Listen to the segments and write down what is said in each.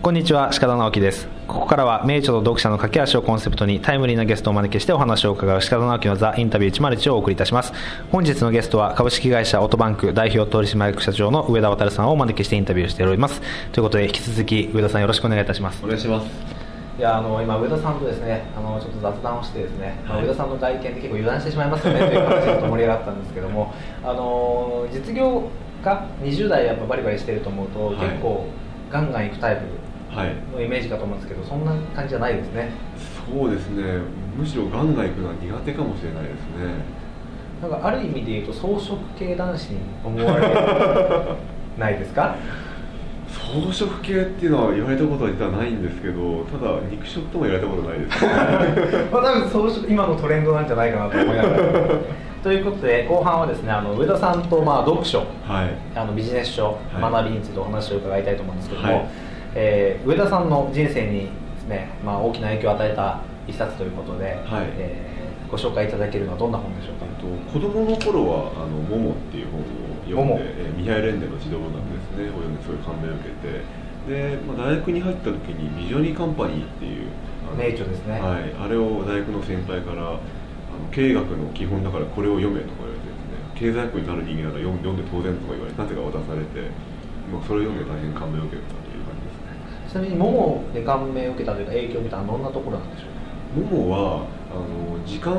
こんにちは鹿田直樹です。ここからは名著と読者の駆け足をコンセプトにタイムリーなゲストをお招きしてお話を伺う鹿田直樹のザ・インタビュー101をお送りいたします。本日のゲストは株式会社オートバンク代表取締役社長の上田渉さんをお招きしてインタビューしております。ということで引き続き上田さんよろしくお願いいたします。お願いします。いやあの今上田さんとですねあのちょっと雑談をしてですね、はい、上田さんの外見って結構油断してしまいますよね という話で盛り上がったんですけどもあの実業家20代やっぱバリバリしてると思うと、はい、結構ガンガン行くタイプのイメージかと思うんですけど、そんな感じじゃないですね。そうですね。むしろガンガン行くのは苦手かもしれないですね。なんかある意味で言うと草食系男子に思われないですか？草食系っていうのは言われたことは実はないんですけどただ肉食とも言われたことないです、ね、まあ多分草食今のトレンドなんじゃないかなと思いながらということで後半はですねあの上田さんとまあ読書、はい、あのビジネス書、はい、学びについてお話を伺いたいと思うんですけども、はい。えー、上田さんの人生にですね、まあ、大きな影響を与えた一冊ということで、はい、えー、ご紹介いただけるのはどんな本でしょうか、えっと、子供の頃は「あのモモ」っていう本を読んで、えー、ミハイ・レンデの指導なんですね、を読んですごい感銘を受けて。で、まあ、大学に入った時にビジョニーカンパニーっていう名著ですね、はい、あれを大学の先輩から経営学の基本だからこれを読めとか言われてですね経済学になる人間なら読んで当然とか言われてなぜか渡されて、まあ、それを読んで大変感銘を受けたちなみにももで感銘を受けたというか影響を受けたのはどんなところなんでしょう？かももはあの時間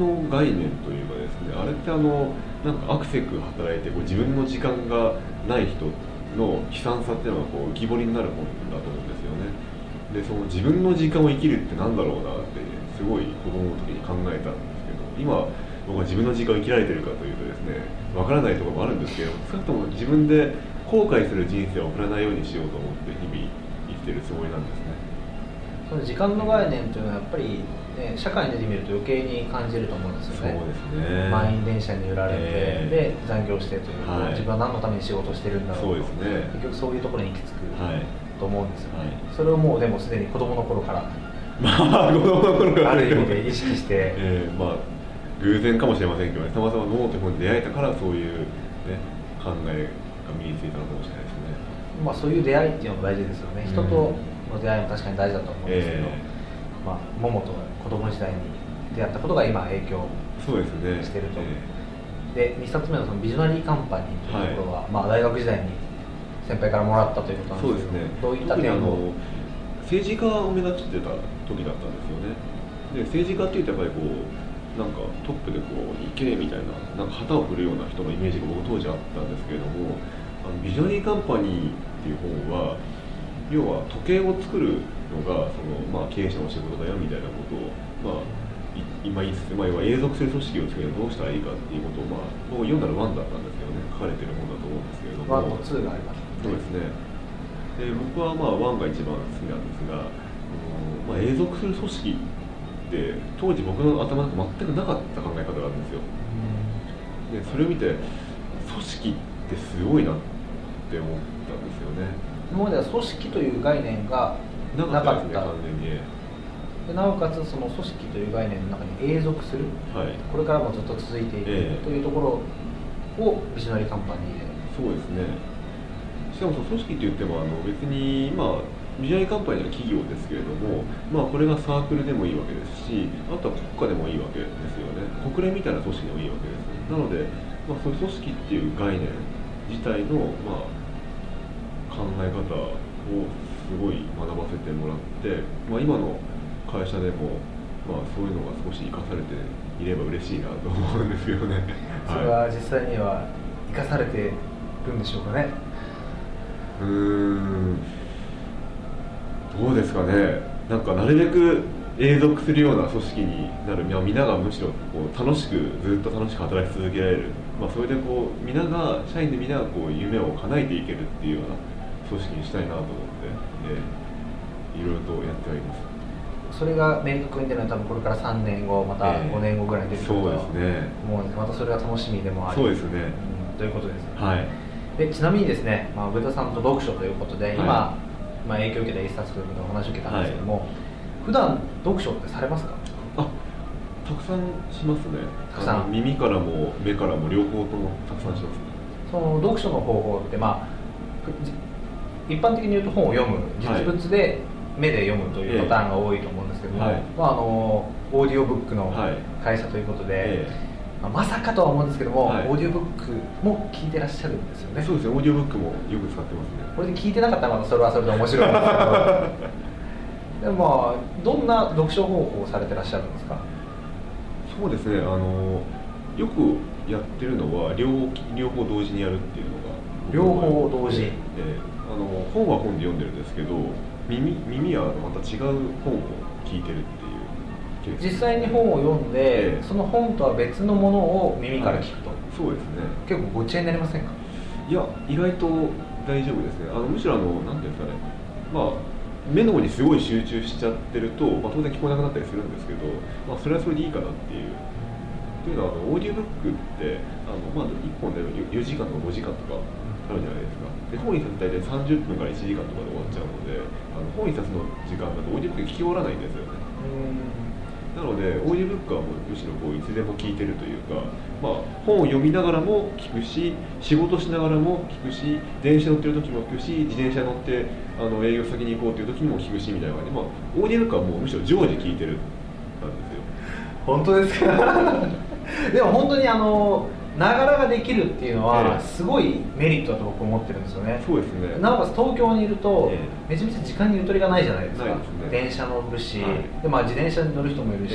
の概念というかですねあれってあのなんかアクセク働いてこう自分の時間がない人の悲惨さっていうのがこう浮き彫りになるものだと思うんですよね。でその自分の時間を生きるってなんだろうなすごい子供の時に考えたんですけど今僕は自分の時間を生きられてるかというとですねわからないところもあるんですけど少なくとも自分で後悔する人生を送らないようにしようと思って日々てるつもりなんですね。その時間の概念というのはやっぱり、ね、社会に出てみると余計に感じると思うんですよね。そうですね。満員電車に揺られて、えー、で残業してという、はい、自分は何のために仕事してるんだろうとそうです、ね、結局そういうところに行き着く、と思うんですよね、はい、それをもうでもすでに子供の頃からまあ子供の頃からある意味で意識して、えー、まあ偶然かもしれませんけどね。たまたま脳という本に出会えたからそういう、ね、考えが身についたのかもしれないですね。まあ、そういう出会いっていうのも大事ですよね、人との出会いも確かに大事だと思うんですけど、えー、まあ、桃と子供時代に出会ったことが今影響してると、ねえ。ー、で2冊目のそのビジョナリーカンパニーというところは、はい、まあ、大学時代に先輩からもらったということなんですけど、ね、どういった点を？政治家を目指してた時だったんですよね。で政治家っていうとやっぱりこうなんかトップでこう行けみたいななんか旗を振るような人のイメージが僕当時あったんですけれどもあのビジョニーカンパニーっていう本は要は時計を作るのがその、まあ、経営者の仕事だよみたいなことを、まあ、今言いつつ、まあ、要は永続する組織を作るにはどうしたらいいかっていうことを、まあ、僕読んだら1だったんですけどね。書かれてる本だと思うんですけれども。1と2があります、ね、そうですね。で僕はまあ1が一番好きなんですが、まあ、永続する組織って当時僕の頭の中全くなかった考え方があるんですよ。でそれを見て組織ってすごいなって思ったんですよね。今までは組織という概念がなかった、ね、でなおかつその組織という概念の中に永続する、はい、これからもずっと続いていく、えー、というところをビジョナリーカンパニーで。そうですね。しかもその組織って言ってもあの別にまあビジョナリーカンパニーは企業ですけれども、まあ、これがサークルでもいいわけですしあとは国家でもいいわけですよね。国連みたいな組織でもいいわけです。なので、まあ、そういう組織っていう概念自体の、まあ、考え方をすごい学ばせてもらって、まあ、今の会社でも、まあ、そういうのが少し生かされていれば嬉しいなと思うんですよね。それは実際には生かされてるんでしょうかね。うんどうですかね。なんかなるべく永続するような組織になる。皆がむしろこう楽しくずっと楽しく働き続けられる、まあ、それでこう皆が社員で皆がこう夢を叶えていけるっていうような組織にしたいなと思って、えー、いろいろとやってはいます。それが明確に出るのは多分これから3年後また5年後ぐらい出てくると、えー、そうですね。もうまたそれが楽しみでもあり。そうですね、うん、ということです、はい。でちなみにですね、まあ、上田さんと読書ということで、はい、今、まあ、影響を受けた一冊ということでお話を受けたんですけども、はい、普段読書ってされますか？あたくさんしますね。たくさん。耳からも目からも両方ともたくさんしますね。その読書の方法ってまあ一般的に言うと本を読む実物で目で読むというパターンが多いと思うんですけども、はい、まあ、あのオーディオブックの会社ということで、まあ、まさかとは思うんですけども、はい、オーディオブックも聞いてらっしゃるんですよね。そうですねオーディオブックもよく使ってますね。これで聞いてなかったらまたそれはそれで面白いんですけど。でもまあどんな読書方法をされてらっしゃるんですか？そうですねあのよくやってるのは両両方同時にやるっていうのが両方同時、えー、あの本は本で読んでるんですけど耳耳はまた違う本を聞いてるっていう実際に本を読んで、えー、その本とは別のものを耳から聞くと、はい、そうですね。結構ごっちゃになりませんか？いや意外と大丈夫です。ねあのむしろあのなんていうんですかね。まあ目の方にすごい集中しちゃってると、まあ、当然聞こえなくなったりするんですけど、まあ、それはそれでいいかなっていう。というのはあのオーディオブックってあの、まあ、1本で4時間とか5時間とかあるじゃないですか。で本一冊大体30分から1時間とかで終わっちゃうのであの本一冊の時間だとオーディオブック聞き終わらないんですよねなのでオーディオブックはもうむしろこういつでも聞いてるというか、まあ、本を読みながらも聞くし仕事しながらも聞くし電車乗ってる時も聞くし自転車乗ってあの営業先に行こうという時にも聞くしみたいな感じ。で、まあ、オーディオブックはもうむしろ常時聞いてるなんですよ。本当ですか？でも本当にあのながらができるっていうのはすごいメリットだと僕思ってるんですよね、そうですね。なおかつ東京にいると、めちゃめちゃ時間にゆとりがないじゃないですか、ね、電車乗るし、はい、でまあ、自転車に乗る人もいるし、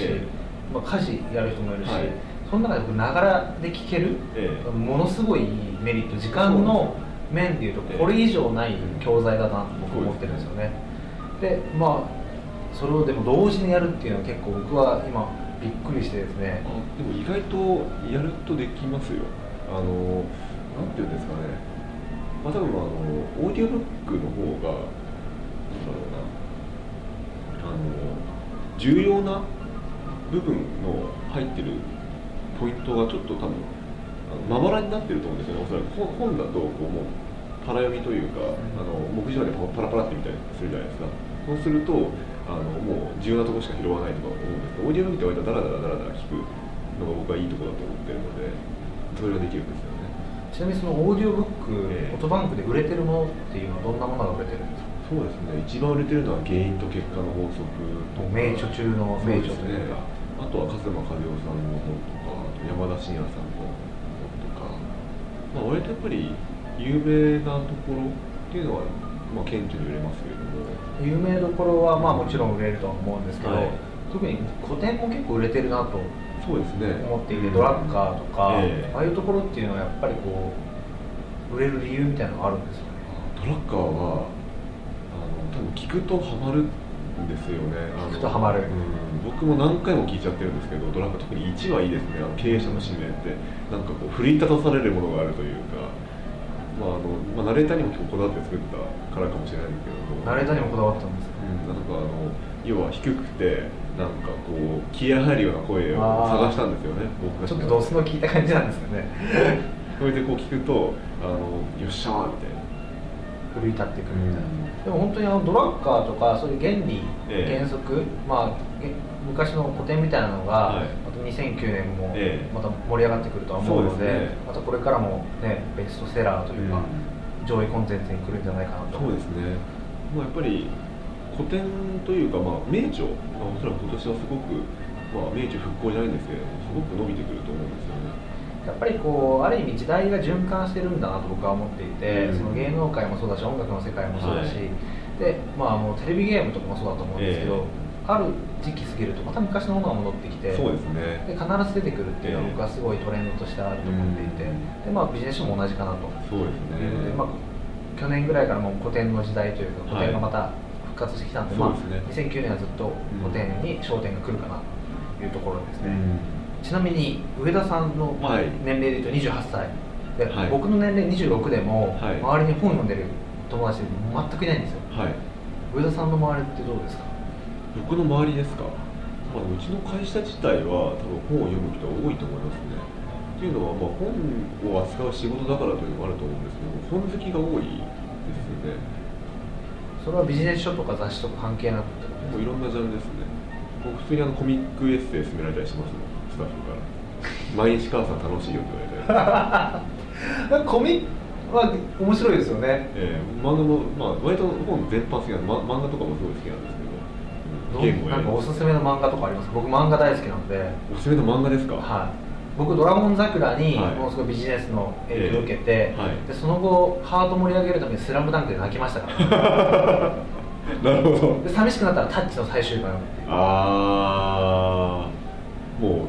まあ、家事やる人もいるし、はい、その中でながらで聞ける、ものすごいメリット時間の面でいうとこれ以上ない教材だなと僕思ってるんですよね。でまあそれをでも同時にやるっていうのは結構僕は今びっくりしてですね。でも意外とやるとできますよ。あのなんていうんですかね。まあ多分あのオーディオブックの方がなんだろうな。あの重要な部分の入ってるポイントがちょっと多分まばらになってると思うんですよね。おそらく本だとこうもうパラ読みというか、あの目次までパラパラってみたりするじゃないですか。そうするとあのもう重要なところしか拾わないとか思うんですけどオーディオブックって割とダラダラダラダラ聞くのが僕はいいところだと思ってるのでそれができるんですよね。ちなみにそのオーディオブック、えー、フォトバンクで売れてるものっていうのはどんなものが売れてるんですか？そうですね。一番売れてるのは原因と結果の法則。と名著中の名著というか、ね、あとは勝間和代さんの本とか山田真也さんの本とか、まあ、割とやっぱり有名なところっていうのはまあ、顕著に売れますけれども。有名どころはまあもちろん売れるとは思うんですけど、はい、特に古典も結構売れてるなとそうですね。思っていて、ドラッカーとか、えー、ああいうところっていうのはやっぱりこう売れる理由みたいなのがあるんですよね。ドラッカーはあの多分聞くとハマるんですよね。聞くとハマる、うん、僕も何回も聞いちゃってるんですけどドラッカー特に1はいいですね。あの経営者の使命ってなんかこう奮い立たされるものがあるというかまああのまあ、ナレーターにも結構こだわって作ったからかもしれないけどナレーターにもこだわったんですか、うん、なんかあの要は低くてなんかこう気合入るような声を探したんですよね僕ちょっとドスの効いた感じなんですよね。それでこう聞くとあのよっしゃーみたいな奮い立ってくるみたいな、うん、でも本当にあのドラッカーとかそういう原理、ええ、原則まあ昔の古典みたいなのが、はい、また2009年もまた盛り上がってくるとは思うのでええ、またこれからもねベストセラーというか、うん、上位コンテンツに来るんじゃないかなと。そうですね。まあ、やっぱり古典というか、まあ、名著。がおそらく今年はすごく、まあ、名著復興じゃないんですけれどもすごく伸びてくると思うんですよねやっぱりこうある意味時代が循環してるんだなと僕は思っていて、うん、その芸能界もそうだし音楽の世界もそうだし、はい、でまあもうテレビゲームとかもそうだと思うんですけど、えーある時期過ぎるとまた昔のものが戻ってきてそうですね。で必ず出てくるっていうのは僕はすごいトレンドとしてあると思っていて、でまあビジネス書も同じかなと。そうですね。で、まあ、去年ぐらいからもう古典の時代というか古典がまた復活してきたんで、はい、まあ、2009年はずっと古典に焦点が来るかなというところですね、ちなみに上田さんの年齢でいうと28歳。で、はい、僕の年齢26でも、周りに本読んでる友達全くいないんですよ、はい、上田さんの周りってどうですか？僕の周りですか、まあ、うちの会社自体は多分本を読む人は多いと思いますね。っていうのは、まあ、本を扱う仕事だからというのもあると思うんですけど本好きが多いですよね。それはビジネス書とか雑誌とか関係なくてもういろんなジャンルですね。僕普通にあのコミックエッセイ勧められたりしますもんスタッフから。毎日母さん楽しいよって言われて コミッは面白いですよね、えー、漫画も、まあ、割と本全般好きなんで、ま、漫画とかもすごい好きなんです。けどなんかおすすめの漫画とかあります？僕漫画大好きなんで。おすすめの漫画ですか？はい。僕「ドラゴン桜」にものすごいビジネスの影響を受けて、はい、でその後ハート盛り上げるために「スラムダンクで泣きましたから、なるほど。で寂しくなったら「タッチ」の最終回をああもう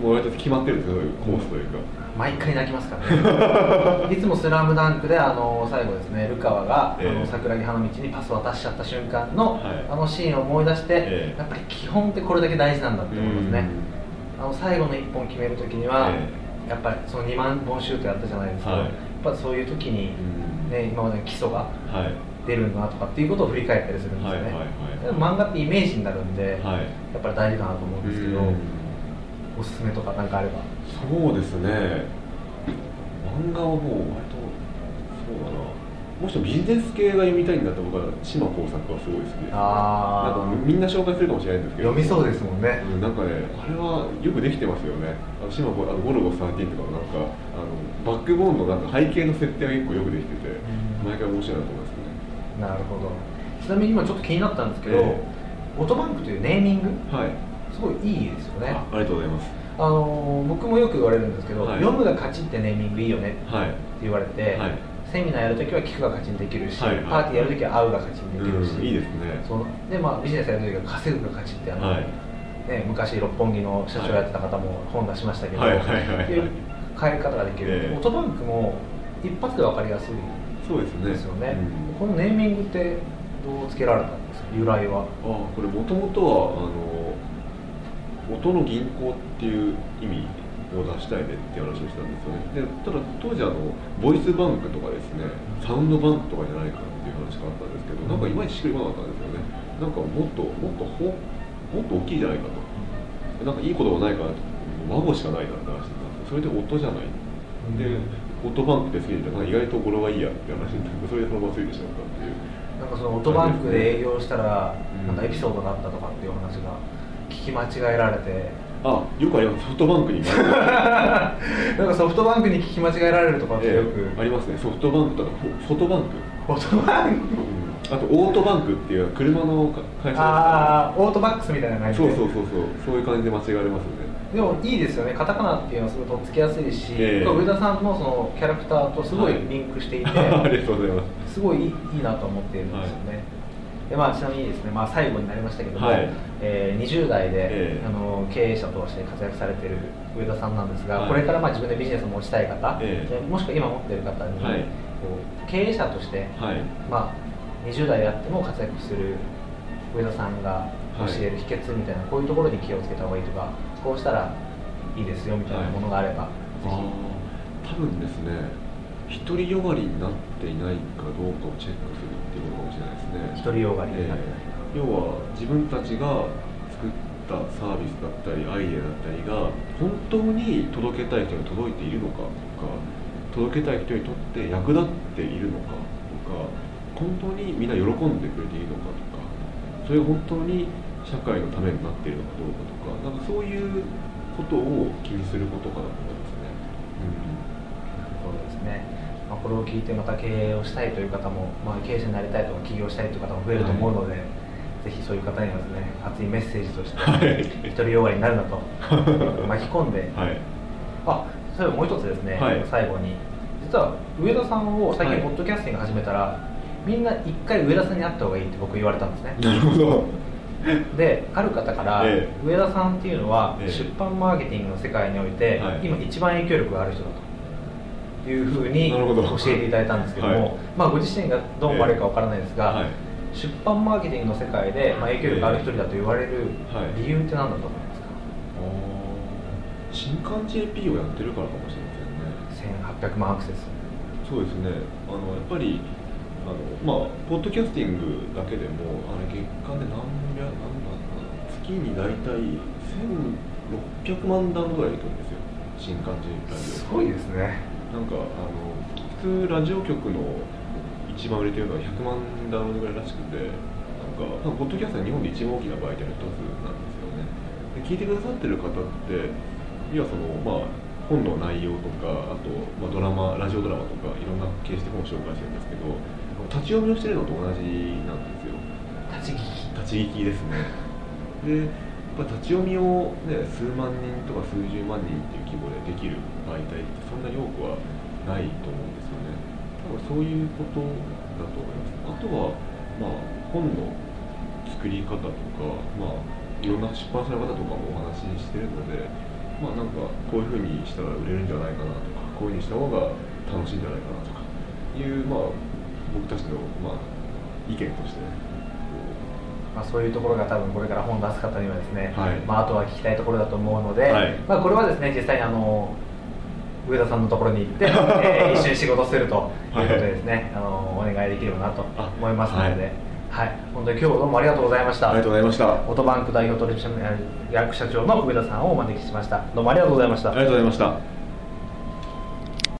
もう割と決まってるんですよコースというか、毎回泣きますからね。いつも「スラムダンクであの最後ですねルカワが、えー、あの桜木花道にパス渡しちゃった瞬間の、はい、あのシーンを思い出して、えー、やっぱり基本ってこれだけ大事なんだって思いますね。あの最後の1本決めるときには、えー、やっぱりその2万本シュートやったじゃないですか、はい、やっぱそういう時に、ね、今までの基礎が出るんだなとかっていうことを振り返ったりするんですよね、でも漫画ってイメージになるんで、はい、やっぱり大事かなと思うんですけど、おすすめとか何かあれば。そうですね。漫画はもう割とそうだな。もしビジネス系が読みたいんだったら僕は島耕作はすごい好きです、ね、あなんかみんな紹介するかもしれないんですけど。読みそうですもんね、うん、なんかねあれはよくできてますよね。あの島あのゴルゴ13とかなんかあのバックボーンのなんか背景の設定が結構よくできてて、毎回面白いなと思いますね。なるほど。ちなみに今ちょっと気になったんですけど、えー、オートバンクというネーミング、はい、すごいいいですよね。ありがとうございます。あの僕もよく言われるんですけど、はい、読むが勝ちってネーミングいいよねって言われて、はい、セミナーやるときは聞くが勝ちにできるし、はいはい、パーティーやるときは会うが勝ちにできるし、うん、いいですね。そので、まあ、ビジネスやるときは稼ぐが勝ちってあの、はい、ね、昔六本木の社長やってた方も本出しましたけど、はいっていう変え方ができる、えー、オートバンクも一発で分かりやすい。そうですね。ですよね、うん、このネーミングってどうつけられたんですか？由来は。あこれもともとはあの音の銀行っていう意味を出したいねって話をしたんですよね。でただ当時あのボイスバンクとかですねサウンドバンクとかじゃないかっていう話があったんですけどなんかいまいちしっくりこなかったんですよね。なんかもっともっとほもっと大きいじゃないかと。なんかいいことがないかなと。和語しかないなって話になってそれで音じゃない。でオートバンクで好きでなんか意外と語呂がいいやって話になってそれでそのままついてしまったっていう。なんかそのオートバンクで営業したら、なんかエピソードがあったとかっていう話が聞き間違えられて。あよくあります。ソフトバンクに。なんかソフトバンクに聞き間違えられるとかってよく、えー、ありますね。ソフトバンクとかフォトバンク。フォトバンク、あとオートバンクっていう車の会社ああオートバックスみたいな感じでそうそうそうそう。そういう感じで間違われますよね。でもいいですよね。カタカナっていうのはすごいとっつきやすいし、えー、上田さんのそのキャラクターとすごいリンクしていて、はい、ありがとうございます。すごいいいいいなと思っているんですよね、はいでまあ、ちなみにですね、まあ、最後になりましたけども、はい、えー、20代で、えー、あの経営者として活躍されている上田さんなんですが、はい、これからまあ自分でビジネスを持ちたい方、えー、もしくは今持っている方に、はい、こう経営者として、まあ、20代であっても活躍する上田さんが教える秘訣みたいな、こういうところに気をつけた方がいいとかこうしたらいいですよみたいなものがあれば、ぜひ。多分ですね独りよがりになっていないかどうかをチェックするね。独りよがり、えー、要は自分たちが作ったサービスだったりアイデアだったりが本当に届けたい人に届いているのかとか届けたい人にとって役立っているのかとか本当にみんな喜んでくれているのかとかそれが本当に社会のためになっているのかどうかとかなんかそういうことを気にすることかなと思いますね。うん、そうですね。まあ、これを聞いてまた経営をしたいという方も、まあ、経営者になりたいとか起業したいという方も増えると思うので、はい、ぜひそういう方にはですね熱いメッセージとして、独りよがりになるなと 巻き込んで、はい、あそういえばもう一つですね、はい、最後に。実は上田さんを最近ポッドキャスティング始めたら、みんな一回上田さんに会った方がいいって僕言われたんですね。なるほど。である方から、ええ、上田さんっていうのは、え、出版マーケティングの世界において、はい、今一番影響力がある人だというふうに教えていただいたんですけども、はい、まあ、ご自身がどう思われるかわからないですが、はい、出版マーケティングの世界で、まあ、影響力ある一人だと言われる理由って何だと思いますか、新刊 JP をやってるからかもしれませんね。1800万アクセス。そうですね。あのやっぱりあのまあポッドキャスティングだけでもあれ月間で何百何月に大体1600万ダウンぐらいいくんですよ。新刊 JP すごいですねなんかあの普通ラジオ局の一番売れてるのは100万ダウンロードぐらいらしくてなんかポッドキャストは日本で一番大きな媒体の一つなんですよね。で聞いてくださってる方っていやそのまあ本の内容とかあと、まあ、ドラマラジオドラマとかいろんな形式で本を紹介してるんですけど立ち読みをしてるのと同じなんですよ。立ち聞き。立ち聞きですね。でやっぱ立ち読みを、ね、数万人とか数十万人っていう規模でできる媒体ってそんなに多くはないと思うんですよね。多分そういうことだと思います。あとは、まあ、本の作り方とか、まあ、いろんな出版社の方とかもお話ししてるのでまあなんかこういうふうにしたら売れるんじゃないかなとかこういうふうにした方が楽しいんじゃないかなとかいうまあ僕たちのまあ意見としてねまあ、そういうところが多分これから本出す方にはですね、はい、まあ、あとは聞きたいところだと思うので、はい、まあ、これはですね実際にあの上田さんのところに行って、えー、一緒に仕事するということでですね、はい、あのお願いできればなと思いますので。はい、本当に今日どうもありがとうございました。ありがとうございました。オートバンク代表取締役社長の上田さんをお招きしました。どうもありがとうございました。ありがとうございました。